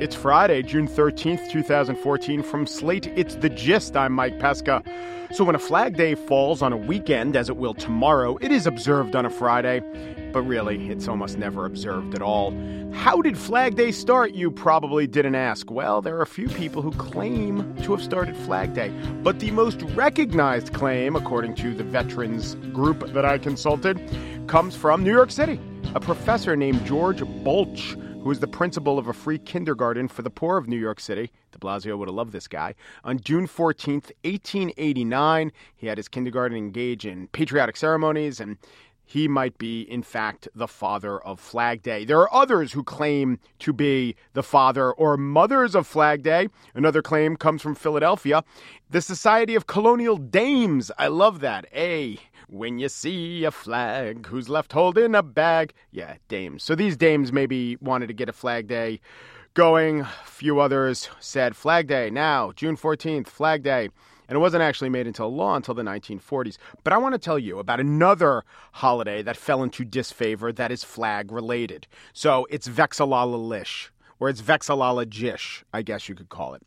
It's Friday, June 13th, 2014. From Slate, it's The Gist. I'm Mike Pesca. So, when a Flag Day falls on a weekend, as it will tomorrow, it is observed on a Friday. But really, it's almost never observed at all. How did Flag Day start? You probably didn't ask. Well, there are a few people who claim to have started Flag Day. But the most recognized claim, according to the veterans group that I consulted, comes from New York City. A professor named George Balch who is the principal of a free kindergarten for the poor of New York City. De Blasio would have loved this guy. On June 14th, 1889, he had his kindergarten engage in patriotic ceremonies and he might be, in fact, the father of Flag Day. There are others who claim to be the father or mothers of Flag Day. Another claim comes from Philadelphia. The Society of Colonial Dames. I love that. A. When you see a flag who's left holding a bag. Yeah, dames. So these dames maybe wanted to get a Flag Day going. A few others said Flag Day now, June 14th, Flag Day and it wasn't actually made into law until the 1940s. But I want to tell you about another holiday that fell into disfavor that is flag related. So it's Vexalala Lish, or it's Vexalala Jish, I guess you could call it.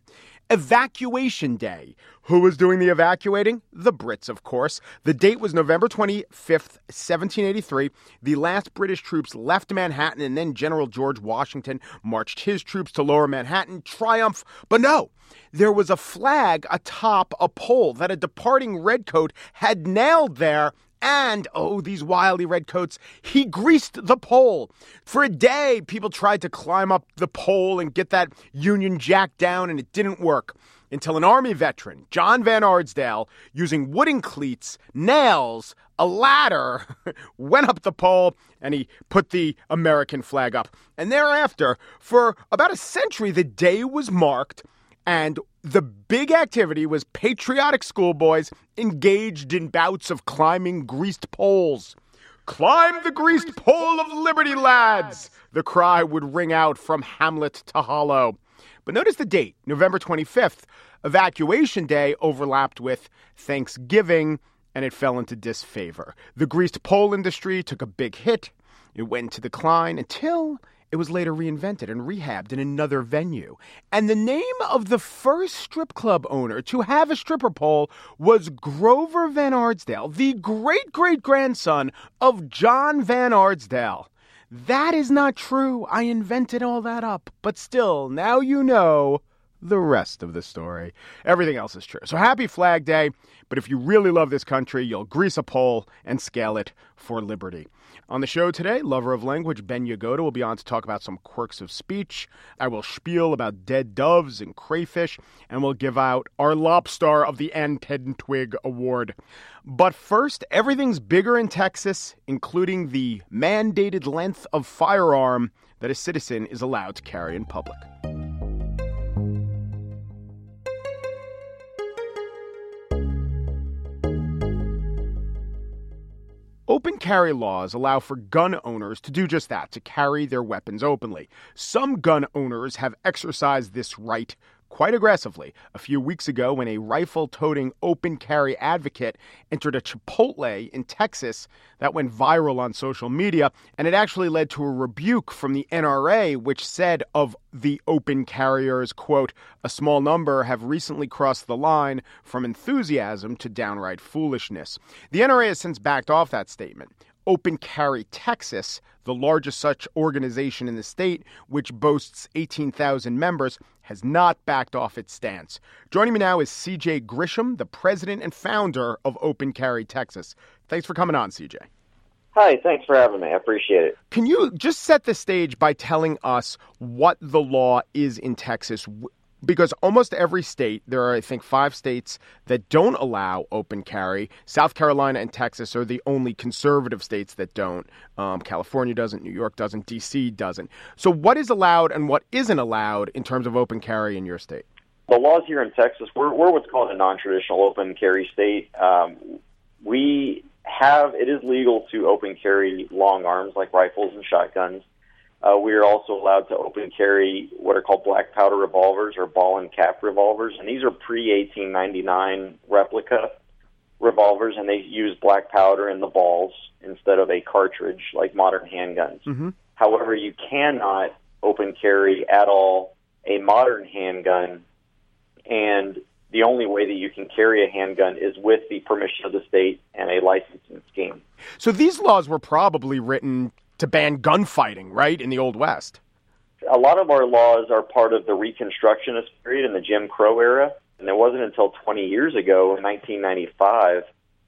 Evacuation Day. Who was doing the evacuating? The Brits, of course. The date was November 25th, 1783. The last British troops left Manhattan, and then General George Washington marched his troops to lower Manhattan. Triumph. But no, there was a flag atop a pole that a departing redcoat had nailed there and, oh, these wily redcoats, he greased the pole. For a day, people tried to climb up the pole and get that Union Jack down, and it didn't work until an Army veteran, John Van Arsdale, using wooden cleats, nails, a ladder, went up the pole and he put the American flag up. And thereafter, for about a century, the day was marked and the big activity was patriotic schoolboys engaged in bouts of climbing greased poles. Climb the greased pole of liberty, lads! The cry would ring out from hamlet to hollow. But notice the date, November 25th. Evacuation Day overlapped with Thanksgiving, and it fell into disfavor. The greased pole industry took a big hit. It went to decline until it was later reinvented and rehabbed in another venue. And the name of the first strip club owner to have a stripper pole was Grover Van Arsdale, the great great grandson of John Van Arsdale. That is not true. I invented all that up. But still, now you know the rest of the story. Everything else is true. So happy Flag Day. But if you really love this country, you'll grease a pole and scale it for liberty. On the show today, lover of language Ben Yagoda will be on to talk about some quirks of speech. I will spiel about dead doves and crayfish, and we'll give out our Lobstar of the Ann Twig Award. But first, everything's bigger in Texas, including the mandated length of firearm that a citizen is allowed to carry in public. Open carry laws allow for gun owners to do just that, to carry their weapons openly. Some gun owners have exercised this right quite aggressively a few weeks ago when a rifle toting open carry advocate entered a Chipotle in Texas that went viral on social media. And it actually led to a rebuke from the NRA, which said of the open carriers, quote, a small number have recently crossed the line from enthusiasm to downright foolishness. The NRA has since backed off that statement. Open Carry Texas, the largest such organization in the state, which boasts 18,000 members, has not backed off its stance. Joining me now is CJ Grisham, the president and founder of Open Carry Texas. Thanks for coming on, CJ. Hi, thanks for having me. I appreciate it. Can you just set the stage by telling us what the law is in Texas? Because almost every state, there are, I think, five states that don't allow open carry. South Carolina and Texas are the only conservative states that don't. Um, California doesn't, New York doesn't, D.C. doesn't. So, what is allowed and what isn't allowed in terms of open carry in your state? The laws here in Texas, we're, we're what's called a non traditional open carry state. Um, we have, it is legal to open carry long arms like rifles and shotguns. Uh, we are also allowed to open carry what are called black powder revolvers or ball and cap revolvers, and these are pre 1899 replica revolvers and they use black powder in the balls instead of a cartridge like modern handguns. Mm-hmm. However, you cannot open carry at all a modern handgun, and the only way that you can carry a handgun is with the permission of the state and a licensing scheme. So these laws were probably written to ban gunfighting, right, in the Old West? A lot of our laws are part of the Reconstructionist period in the Jim Crow era. And it wasn't until 20 years ago, in 1995,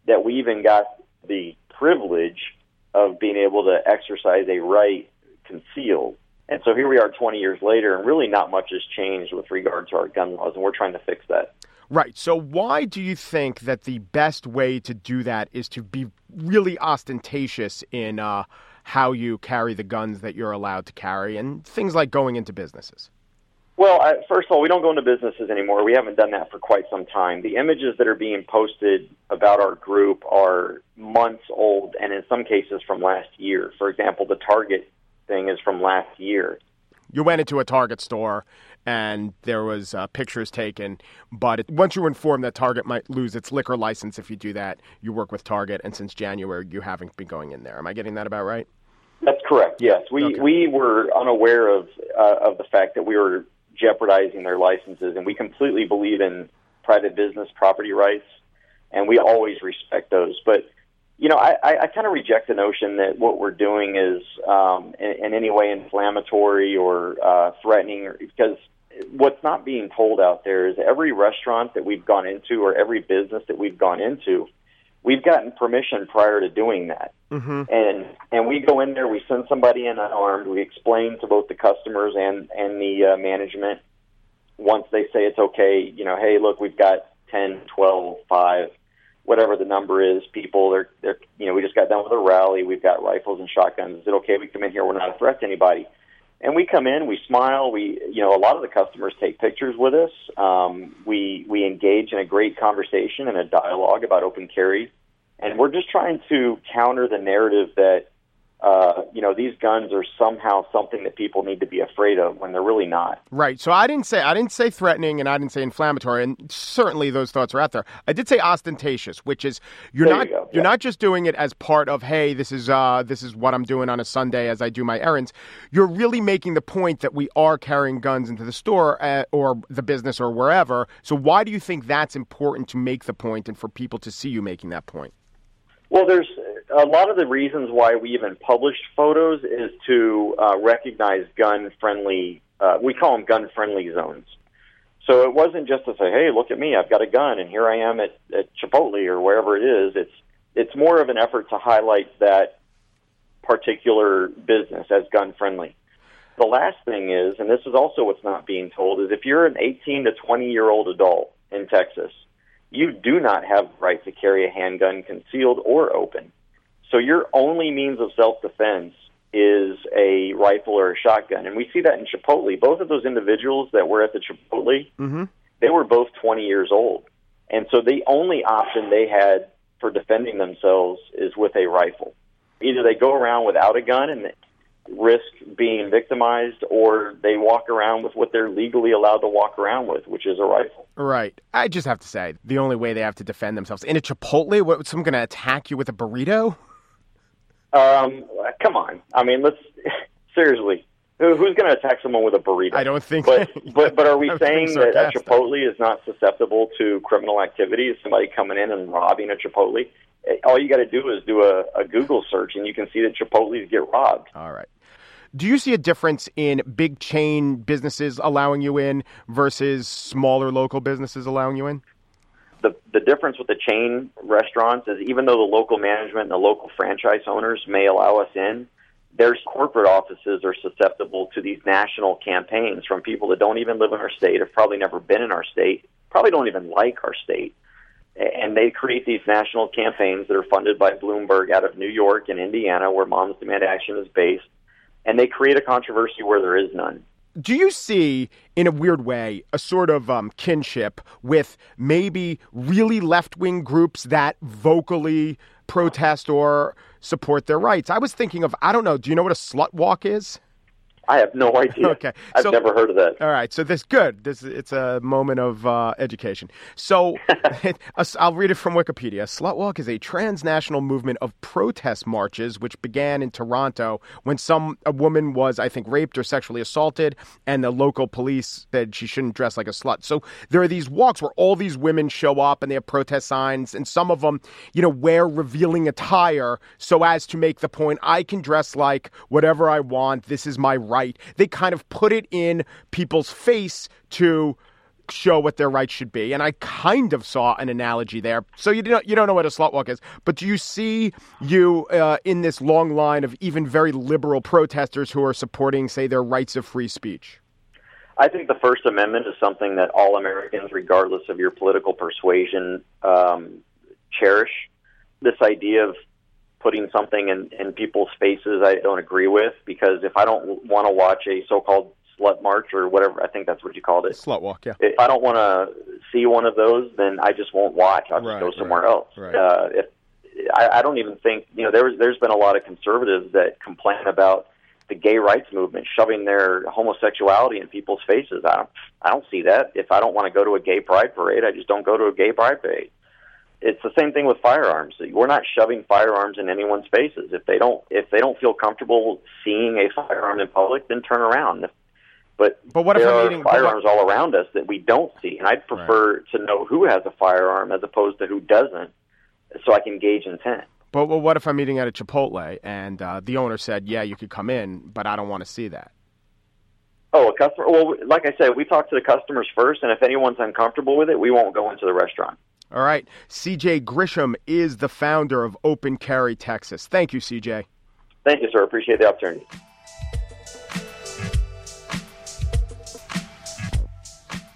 that we even got the privilege of being able to exercise a right concealed. And so here we are 20 years later, and really not much has changed with regard to our gun laws, and we're trying to fix that. Right. So, why do you think that the best way to do that is to be really ostentatious in uh, how you carry the guns that you're allowed to carry and things like going into businesses? Well, first of all, we don't go into businesses anymore. We haven't done that for quite some time. The images that are being posted about our group are months old, and in some cases from last year. For example, the Target thing is from last year. You went into a Target store and there was uh, pictures taken, but it, once you were informed that Target might lose its liquor license if you do that, you work with Target, and since January you haven't been going in there. Am I getting that about right? That's correct. Yes, we Okay. we were unaware of uh, of the fact that we were jeopardizing their licenses, and we completely believe in private business property rights, and we always respect those. But you know, I, I, I kind of reject the notion that what we're doing is um, in, in any way inflammatory or uh, threatening, or, because what's not being told out there is every restaurant that we've gone into or every business that we've gone into, we've gotten permission prior to doing that Mm-hmm. and and we go in there, we send somebody in unarmed, we explain to both the customers and and the uh, management once they say it's okay, you know, hey, look, we've got 10, 12, 5, whatever the number is, people, they're they're you know, we just got done with a rally, we've got rifles and shotguns. Is it okay we come in here? We're not a threat to anybody. And we come in, we smile, we you know, a lot of the customers take pictures with us. Um, we we engage in a great conversation and a dialogue about open carry and we're just trying to counter the narrative that uh, you know these guns are somehow something that people need to be afraid of when they're really not. Right. So I didn't say I didn't say threatening and I didn't say inflammatory and certainly those thoughts are out there. I did say ostentatious, which is you're There not you are yeah. not just doing it as part of hey, this is uh this is what I'm doing on a Sunday as I do my errands. You're really making the point that we are carrying guns into the store uh, or the business or wherever. So why do you think that's important to make the point and for people to see you making that point? Well, there's a lot of the reasons why we even published photos is to uh, recognize gun-friendly. Uh, we call them gun-friendly zones. So it wasn't just to say, "Hey, look at me! I've got a gun, and here I am at, at Chipotle or wherever it is." It's it's more of an effort to highlight that particular business as gun-friendly. The last thing is, and this is also what's not being told, is if you're an 18 to 20 year old adult in Texas, you do not have the right to carry a handgun concealed or open. So your only means of self defense is a rifle or a shotgun. And we see that in Chipotle. Both of those individuals that were at the Chipotle, Mm-hmm. they were both 20 years old. And so the only option they had for defending themselves is with a rifle. Either they go around without a gun and risk being victimized, or they walk around with what they're legally allowed to walk around with, which is a rifle. Right. I just have to say, the only way they have to defend themselves in a Chipotle, what someone going to attack you with a burrito? Um, come on. I mean, let's seriously. Who's going to attack someone with a burrito? I don't think. But but but are we I was being saying that a. Chipotle is not susceptible to criminal activity? Is somebody coming in and robbing a Chipotle? Eh, All you got to do is do a, a Google search, and you can see that Chipotle's get robbed. All right. Do you see a difference in big chain businesses allowing you in versus smaller local businesses allowing you in? The the difference with the chain restaurants is even though the local management and the local franchise owners may allow us in, their corporate offices are susceptible to these national campaigns from people that don't even live in our state, have probably never been in our state, probably don't even like our state. And they create these national campaigns that are funded by Bloomberg out of New York and Indiana, where Moms Demand Action is based. And they create a controversy where there is none. Do you see, in a weird way, a sort of um, kinship with maybe really left wing groups that vocally protest or support their rights? I was thinking of, I don't know, do you know what a slut walk is? I have no idea. Okay, I've so- never heard of that. All right, so this good. This it's a moment of uh, education. So I'll read it from Wikipedia. Slut walk is a transnational movement of protest marches which began in Toronto when some a woman was, I think, raped or sexually assaulted, and the local police said she shouldn't dress like a slut. So there are these walks where all these women show up and they have protest signs, and some of them, you know, wear revealing attire so as to make the point I can dress like whatever I want. This is my right. They kind of put it in people's face to show what their rights should be. And I kind of saw an analogy there. So you don't you don't know what a slut walk is, but do you see you uh, in this long line of even very liberal protesters who are supporting, say, their rights of free speech? I think the First Amendment is something that all Americans, regardless of your political persuasion, um, cherish. This idea of putting something in, in people's faces, I don't agree with because if I don't want to watch a so-called slut march or whatever, I think that's what you called it. Slut walk, yeah. If I don't want to see one of those, then I just won't watch. I'll just Right, go somewhere right, else. right. Uh, if I, I don't even think you know there's there's been a lot of conservatives that complain about the gay rights movement shoving their homosexuality in people's faces. I don't I don't see that. If I don't want to go to a gay pride parade, I just don't go to a gay pride parade. It's the same thing with firearms. We're not shoving firearms in anyone's faces. If they don't if they don't feel comfortable seeing a firearm in public, then turn around. If, but But what if there I'm are what- firearms all around us that we don't see, and I'd prefer to know who has a firearm as opposed to who doesn't, so I can gauge intent. But well, what if I'm eating at a Chipotle and uh, the owner said, "Yeah, you could come in, but I don't want to see that." Oh, a customer. Well, like I said, we talk to the customers first, and if anyone's uncomfortable with it, we won't go into the restaurant. All right. CJ Grisham is the founder of Open Carry Texas. Thank you, CJ. Thank you, sir. Appreciate the opportunity.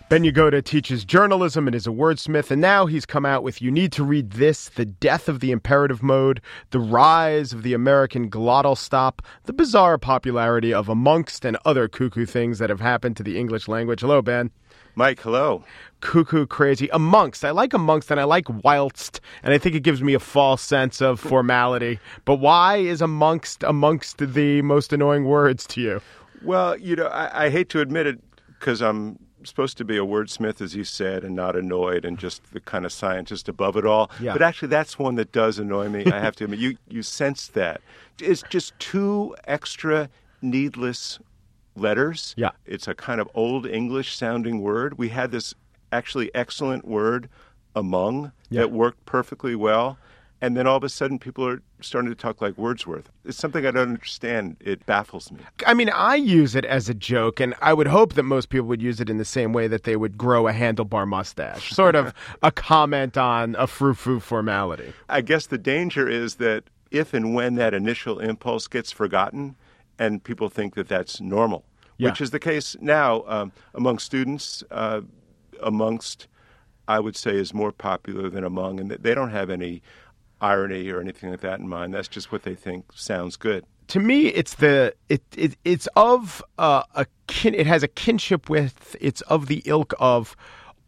Ben Yagoda teaches journalism and is a wordsmith, and now he's come out with You Need to Read This The Death of the Imperative Mode, The Rise of the American Glottal Stop, The Bizarre Popularity of Amongst and Other Cuckoo Things That Have Happened to the English Language. Hello, Ben. Mike, hello. Cuckoo crazy. Amongst. I like amongst and I like whilst, and I think it gives me a false sense of formality. But why is amongst amongst the most annoying words to you? Well, you know, I, I hate to admit it because I'm supposed to be a wordsmith, as you said, and not annoyed and just the kind of scientist above it all. Yeah. But actually, that's one that does annoy me. I have to admit, you you sense that it's just two extra needless letters. Yeah. it's a kind of old English sounding word. We had this actually excellent word, among, Yeah. that worked perfectly well. And then all of a sudden, people are starting to talk like Wordsworth. It's something I don't understand. It baffles me. I mean, I use it as a joke, and I would hope that most people would use it in the same way that they would grow a handlebar mustache, sort of a comment on a frou-frou formality. I guess the danger is that if and when that initial impulse gets forgotten, and people think that that's normal, Yeah. which is the case now um, among students, uh, amongst, I would say, is more popular than among, and they don't have any irony or anything like that in mind. That's just what they think sounds good. To me, it's the it, it it's of uh, a kin. It has a kinship with. It's of the ilk of.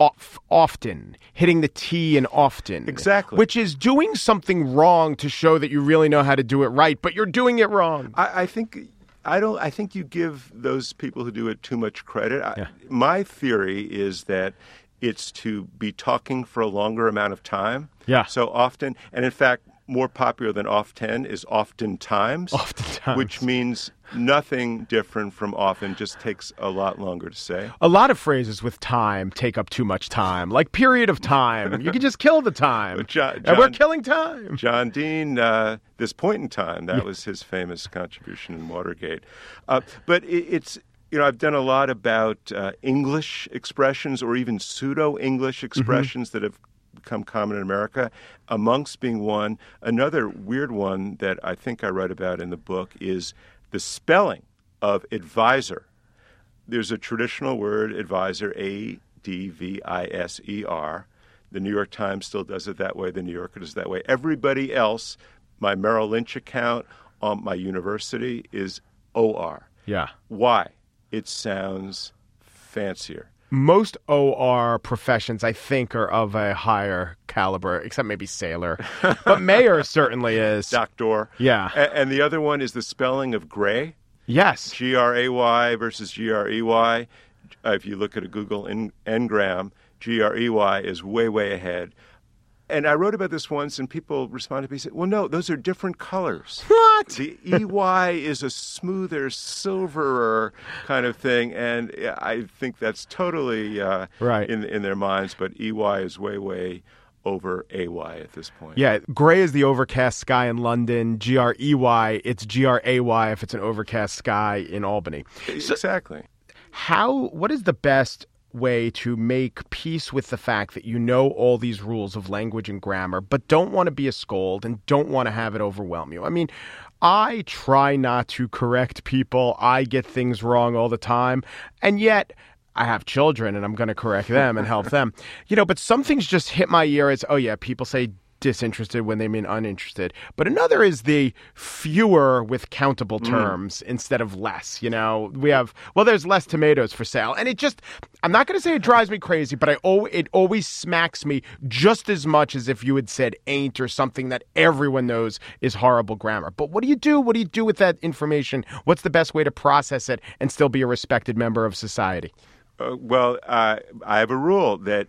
Off, often hitting the T and often Exactly. which is doing something wrong to show that you really know how to do it right, but you're doing it wrong. I, I think I don't. I think you give those people who do it too much credit. I, My theory is that it's to be talking for a longer amount of time. Yeah. So often, and in fact, more popular than often is oftentimes. Oftentimes. Which means nothing different from often. Just takes a lot longer to say. A lot of phrases with time take up too much time, like period of time. You can just kill the time. John- and we're killing time. John Dean, uh, this point in time, that was his famous contribution in Watergate. Uh, but it, it's, you know, I've done a lot about uh, English expressions or even pseudo English expressions that have become common in America, amongst being one. Another weird one that I think I write about in the book is the spelling of advisor. There's a traditional word advisor a d v i s e r. The new york times still does it that way. The new yorker does it that way. Everybody else my merrill lynch account on my university is or Yeah. why? It sounds fancier Most OR professions, I think, are of a higher caliber, except maybe sailor. but mayor certainly is. doctor Yeah. A- and the other one is the spelling of gray Yes. G R A Y versus G R E Y. Uh, if you look at a Google en- Ngram, G R E Y is way, way ahead. And I wrote about this once, and people responded to me and said, Well, no, those are different colors. What? The EY is a smoother, silverer kind of thing. And I think that's totally uh, Right. in, in their minds, but EY is way, way over AY at this point. Yeah, gray is the overcast sky in London. G R E Y, it's G R A Y if it's an overcast sky in Albany. Exactly. How what is the best way to make peace with the fact that you know all these rules of language and grammar but don't want to be a scold and don't want to have it overwhelm you? I mean, I try not to correct people. I get things wrong all the time. And yet I have children and I'm going to correct them and help them. You know, but some things just hit my ear as, oh, yeah, people say disinterested when they mean uninterested. But another is the fewer with countable terms instead of less. You know, we have, well, there's less tomatoes for sale. And it just, I'm not going to say it drives me crazy, but I al- it always smacks me just as much as if you had said ain't or something that everyone knows is horrible grammar. But what do you do? What do you do with that information? What's the best way to process it and still be a respected member of society? Uh, well, uh, I have a rule that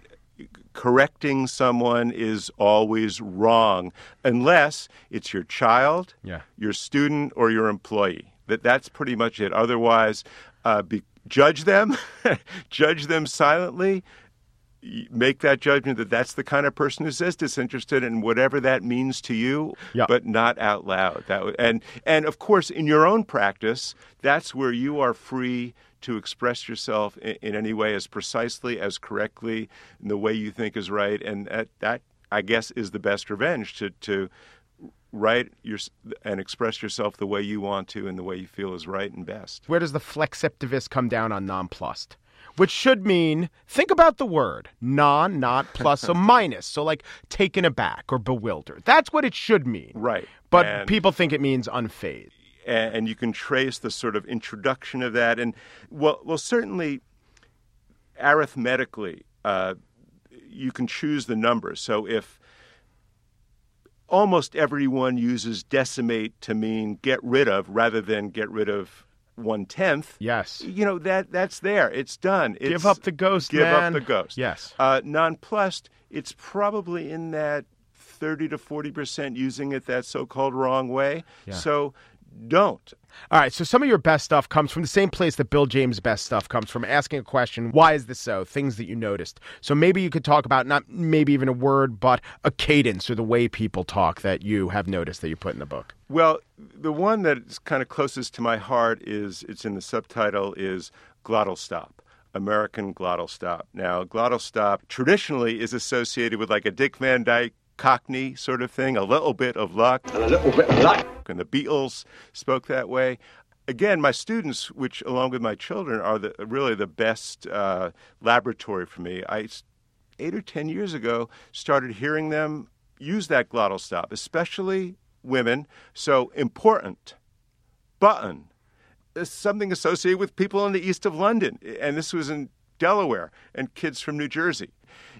correcting someone is always wrong unless it's your child, Yeah. your student, or your employee. That that's pretty much it. Otherwise, uh, be, judge them, judge them silently. Make that judgment that that's the kind of person who says disinterested, and whatever that means to you, Yeah. but not out loud. That and and of course, in your own practice, that's where you are free to express yourself in, in any way as precisely, as correctly, in the way you think is right, and that, that I guess is the best revenge to to write your and express yourself the way you want to and the way you feel is right and best. Where does the flexiptivist come down on nonplussed? Which should mean, think about the word non, not plus, so minus. So, like taken aback or bewildered. That's what it should mean. Right. But And- people think it means unfazed. and, and you can trace the sort of introduction of that. And well, well, certainly arithmetically, uh, you can choose the numbers. So if almost everyone uses decimate to mean get rid of rather than get rid of one tenth. Yes. You know that that's there. It's done. It's, Give up the ghost, Give man. up the ghost. Yes. Uh, nonplussed. It's probably in that thirty to forty percent using it that so-called wrong way. So don't. All right, so some of your best stuff comes from the same place that Bill James' best stuff comes from asking a question, why is this so? Things that you noticed. So maybe you could talk about not maybe even a word, but a cadence or the way people talk that you have noticed that you put in the book. Well, the one that's kind of closest to my heart is it's in the subtitle is glottal stop. American glottal stop. Now, glottal stop traditionally is associated with like a Dick Van Dyke Cockney sort of thing, a little bit of luck. and a little bit of luck. And the Beatles spoke that way. Again, my students, which along with my children, are the, really the best uh, laboratory for me. I eight or ten years ago started hearing them use that glottal stop, especially women. So important. Button. It's something associated with people in the east of London, and this was in Delaware, and kids from New Jersey.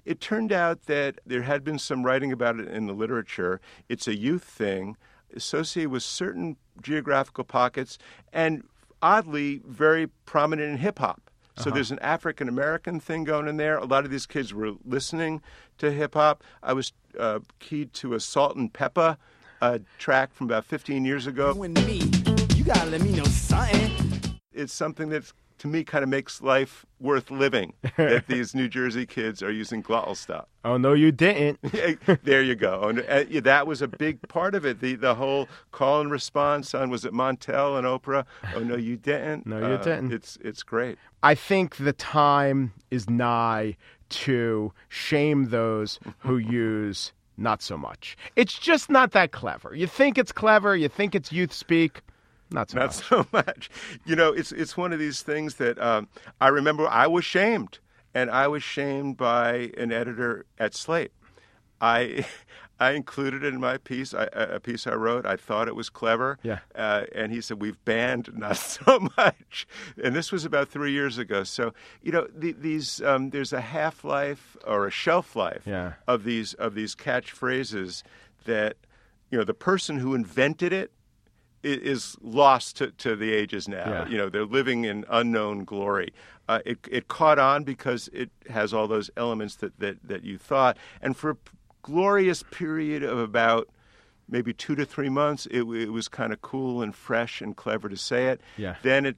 It turned out that there had been some writing about it in the literature. It's a youth thing associated with certain geographical pockets, and oddly, very prominent in hip hop. So there's an African American thing going in there. A lot of these kids were listening to hip hop. I was uh, keyed to a Salt-n-Pepa uh, track from about 15 years ago. When me, you gotta let me know something. It's something that, to me, kind of makes life worth living. that these New Jersey kids are using glottal stop. Oh, no, you didn't. there you go. And, uh, that was a big part of it. The the whole call and response on was it Montel and Oprah? Oh no, you didn't. No, you Uh, didn't. It's it's great. I think the time is nigh to shame those who use not so much. It's just not that clever. You think it's clever, you think it's youth speak, not so Not much. so much. You know, it's it's one of these things that um, I remember. I was shamed, and I was shamed by an editor at Slate. I I included it in my piece, I, a piece I wrote. I thought it was clever. Yeah. Uh, and he said, "We've banned not so much." And this was about three years ago. So you know, the, these um, there's a half life or a shelf life Yeah. of these of these catchphrases that you know the person who invented it is lost to, to the ages now. Yeah. You know, they're living in unknown glory. Uh, it, it caught on because it has all those elements that, that, that you thought. And for a glorious period of about maybe two to three months, it, it was kind of cool and fresh and clever to say it. Yeah. Then it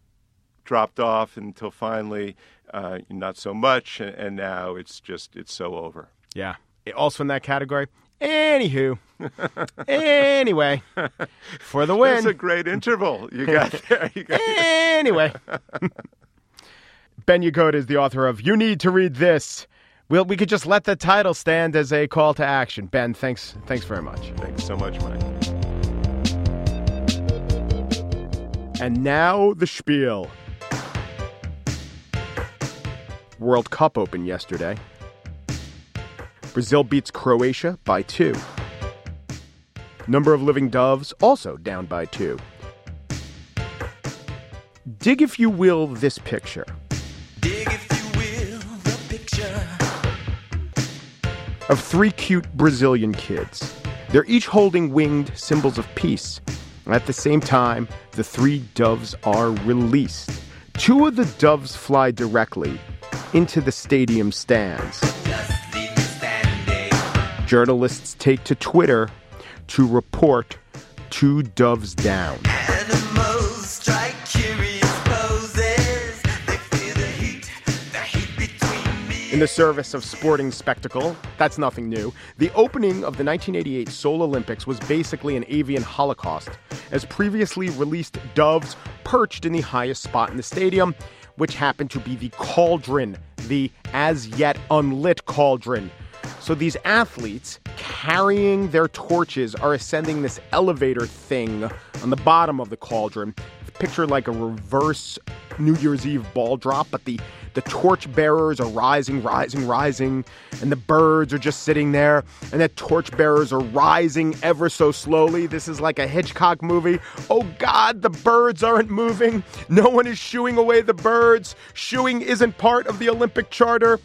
dropped off until finally uh, not so much, and, and now it's just it's so over. Yeah. Also in that category. Anywho. anyway. For the win. That's a great interval you got there. You got anyway. ben Yagoda is the author of You Need to Read This. We'll, we could just let the title stand as a call to action. Ben, thanks thanks very much. Thanks so much, Mike. And now the spiel. World Cup opened yesterday. Brazil beats Croatia by two. Number of living doves also down by two. Dig, if you will, this picture. Dig, if you will, the picture. of three cute Brazilian kids. They're each holding winged symbols of peace. At the same time, the three doves are released. Two of the doves fly directly into the stadium stands. Journalists take to Twitter to report two doves down. Animals strike curious poses. They feel the heat, the heat between me. In the service of sporting spectacle, that's nothing new. The opening of the 1988 Seoul Olympics was basically an avian holocaust, as previously released doves perched in the highest spot in the stadium, which happened to be the cauldron, the as yet unlit cauldron. So these athletes carrying their torches are ascending this elevator thing on the bottom of the cauldron. Picture like a reverse New Year's Eve ball drop, but the the torch bearers are rising, rising, rising, and the birds are just sitting there, and the torch bearers are rising ever so slowly. This is like a Hitchcock movie. Oh God, the birds aren't moving. No one is shooing away the birds. Shooing isn't part of the Olympic charter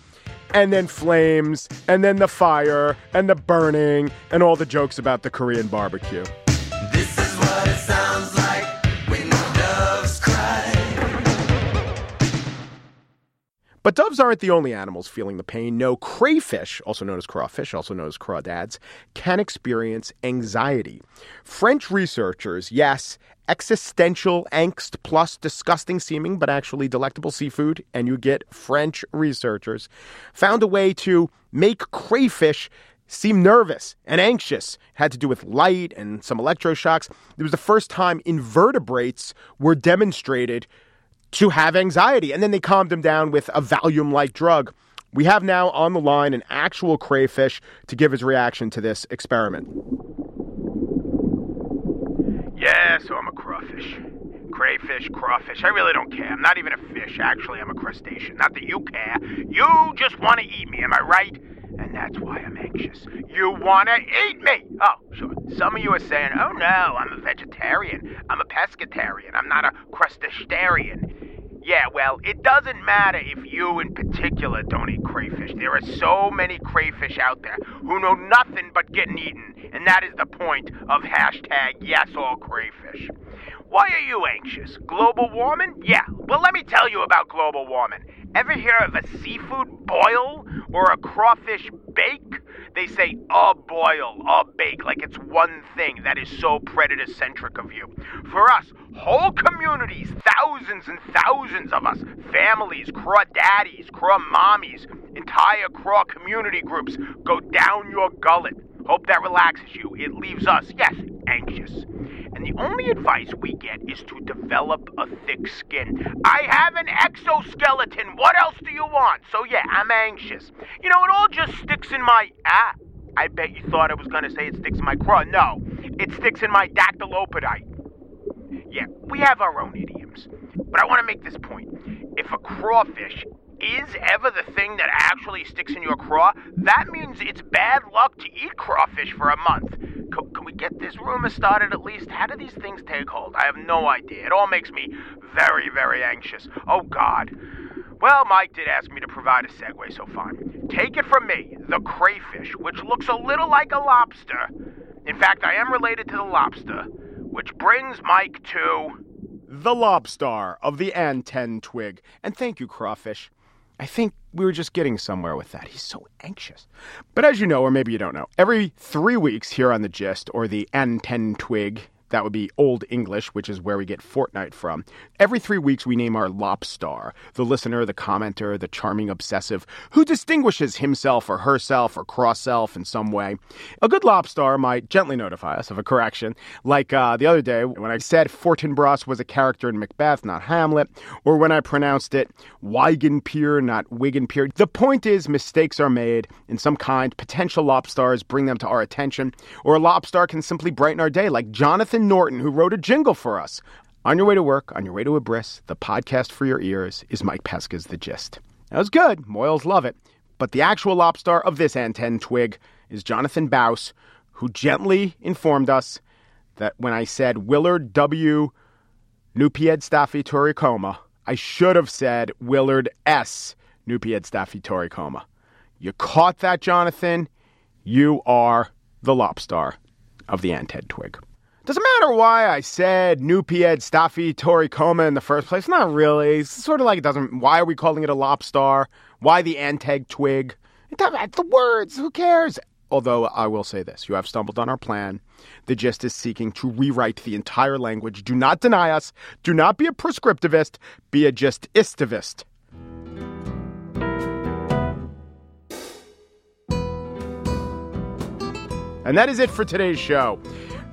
and then flames, and then the fire, and the burning, and all the jokes about the Korean barbecue. But doves aren't the only animals feeling the pain. No, crayfish, also known as crawfish, also known as crawdads, can experience anxiety. French researchers, yes, existential angst plus disgusting seeming but actually delectable seafood, and you get French researchers, found a way to make crayfish seem nervous and anxious. It had to do with light and some electroshocks. It was the first time invertebrates were demonstrated to have anxiety. And then they calmed him down with a Valium like drug. We have now on the line an actual crayfish to give his reaction to this experiment. Yeah, so I'm a crawfish. Crayfish, crawfish, I really don't care. I'm not even a fish. Actually, I'm a crustacean. Not that you care. You just want to eat me, am I right? And that's why I'm anxious. You want to eat me! Oh, sure. Some of you are saying, oh no, I'm a vegetarian. I'm a pescatarian. I'm not a crustacean. Yeah, well, it doesn't matter if you in particular don't eat crayfish. There are so many crayfish out there who know nothing but getting eaten, and that is the point of hashtag yes all crayfish. Why are you anxious? Global warming? Yeah, well, let me tell you about global warming. Ever hear of a seafood boil or a crawfish bake? They say a boil, a bake, like it's one thing. That is so predator centric of you. For us, whole communities, thousands and thousands of us, families, craw daddies, craw mommies, entire craw community groups go down your gullet. Hope that relaxes you. It leaves us, yes, anxious. And the only advice we get is to develop a thick skin. I have an exoskeleton. What else do you want? So, yeah, I'm anxious. You know, it all just sticks in my. Ah, I bet you thought I was going to say it sticks in my craw. No, it sticks in my dactylopodite. Yeah, we have our own idioms. But I want to make this point. If a crawfish is ever the thing that actually sticks in your craw, that means it's bad luck to eat crawfish for a month. C- can we get this rumor started at least? How do these things take hold? I have no idea. It all makes me very, very anxious. Oh, God. Well, Mike did ask me to provide a segue, so fine. Take it from me, the crayfish, which looks a little like a lobster. In fact, I am related to the lobster Which brings Mike to. The lobstar of the anten twig. And thank you, Crawfish. I think we were just getting somewhere with that. He's so anxious. But as you know, or maybe you don't know, every three weeks here on The Gist, or the anten twig, that would be Old English, which is where we get fortnight from. Every three weeks, we name our lobstar the listener, the commenter, the charming obsessive who distinguishes himself or herself or cross self in some way. A good lobstar might gently notify us of a correction, like uh, the other day when I said Fortinbras was a character in Macbeth, not Hamlet, or when I pronounced it Wiganpier, not Wiganpier. The point is, mistakes are made in some kind. Potential lobstars bring them to our attention, or a lobstar can simply brighten our day, like Jonathan Norton, who wrote a jingle for us. On your way to work, on your way to a bris, the podcast for your ears is Mike Pesca's The Gist. That was good. Moyles love it. But the actual lobstar of this anten twig is Jonathan Baus, who gently informed us that when I said Willard W. Nupied Staffi I should have said Willard S. Nupied Staffi. You caught that, Jonathan? You are the lobstar of the anten twig. Doesn't matter why I said Nupied Staffi Toricoma in the first place. Not really. It's sort of like it doesn't. Why are we calling it a lobstar? Why the anteg twig? The words. Who cares? Although I will say this: you have stumbled on our plan. The gist is seeking to rewrite the entire language. Do not deny us. Do not be a prescriptivist. Be a justistivist. And that is it for today's show.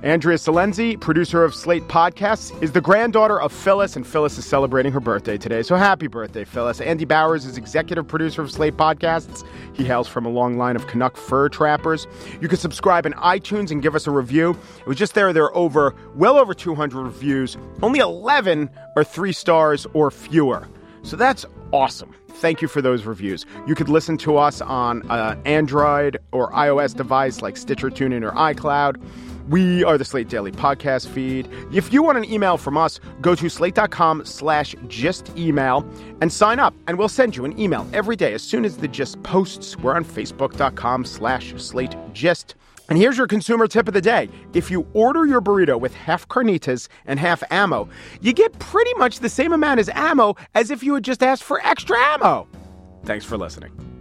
Andrea Silenzi, producer of Slate Podcasts, is the granddaughter of Phyllis, and Phyllis is celebrating her birthday today. So happy birthday, Phyllis. Andy Bowers is executive producer of Slate Podcasts. He hails from a long line of Canuck fur trappers. You can subscribe in iTunes and give us a review. It was just there, there are over, well over 200 reviews. Only 11 are three stars or fewer. So that's awesome. Thank you for those reviews. You could listen to us on uh, Android or iOS device like Stitcher, TuneIn, or iCloud. We are the Slate Daily Podcast feed. If you want an email from us, go to slate.com slash just email and sign up, and we'll send you an email every day as soon as the gist posts. We're on facebook.com slash slate gist. And here's your consumer tip of the day. If you order your burrito with half carnitas and half ammo, you get pretty much the same amount as ammo as if you had just asked for extra ammo. Thanks for listening.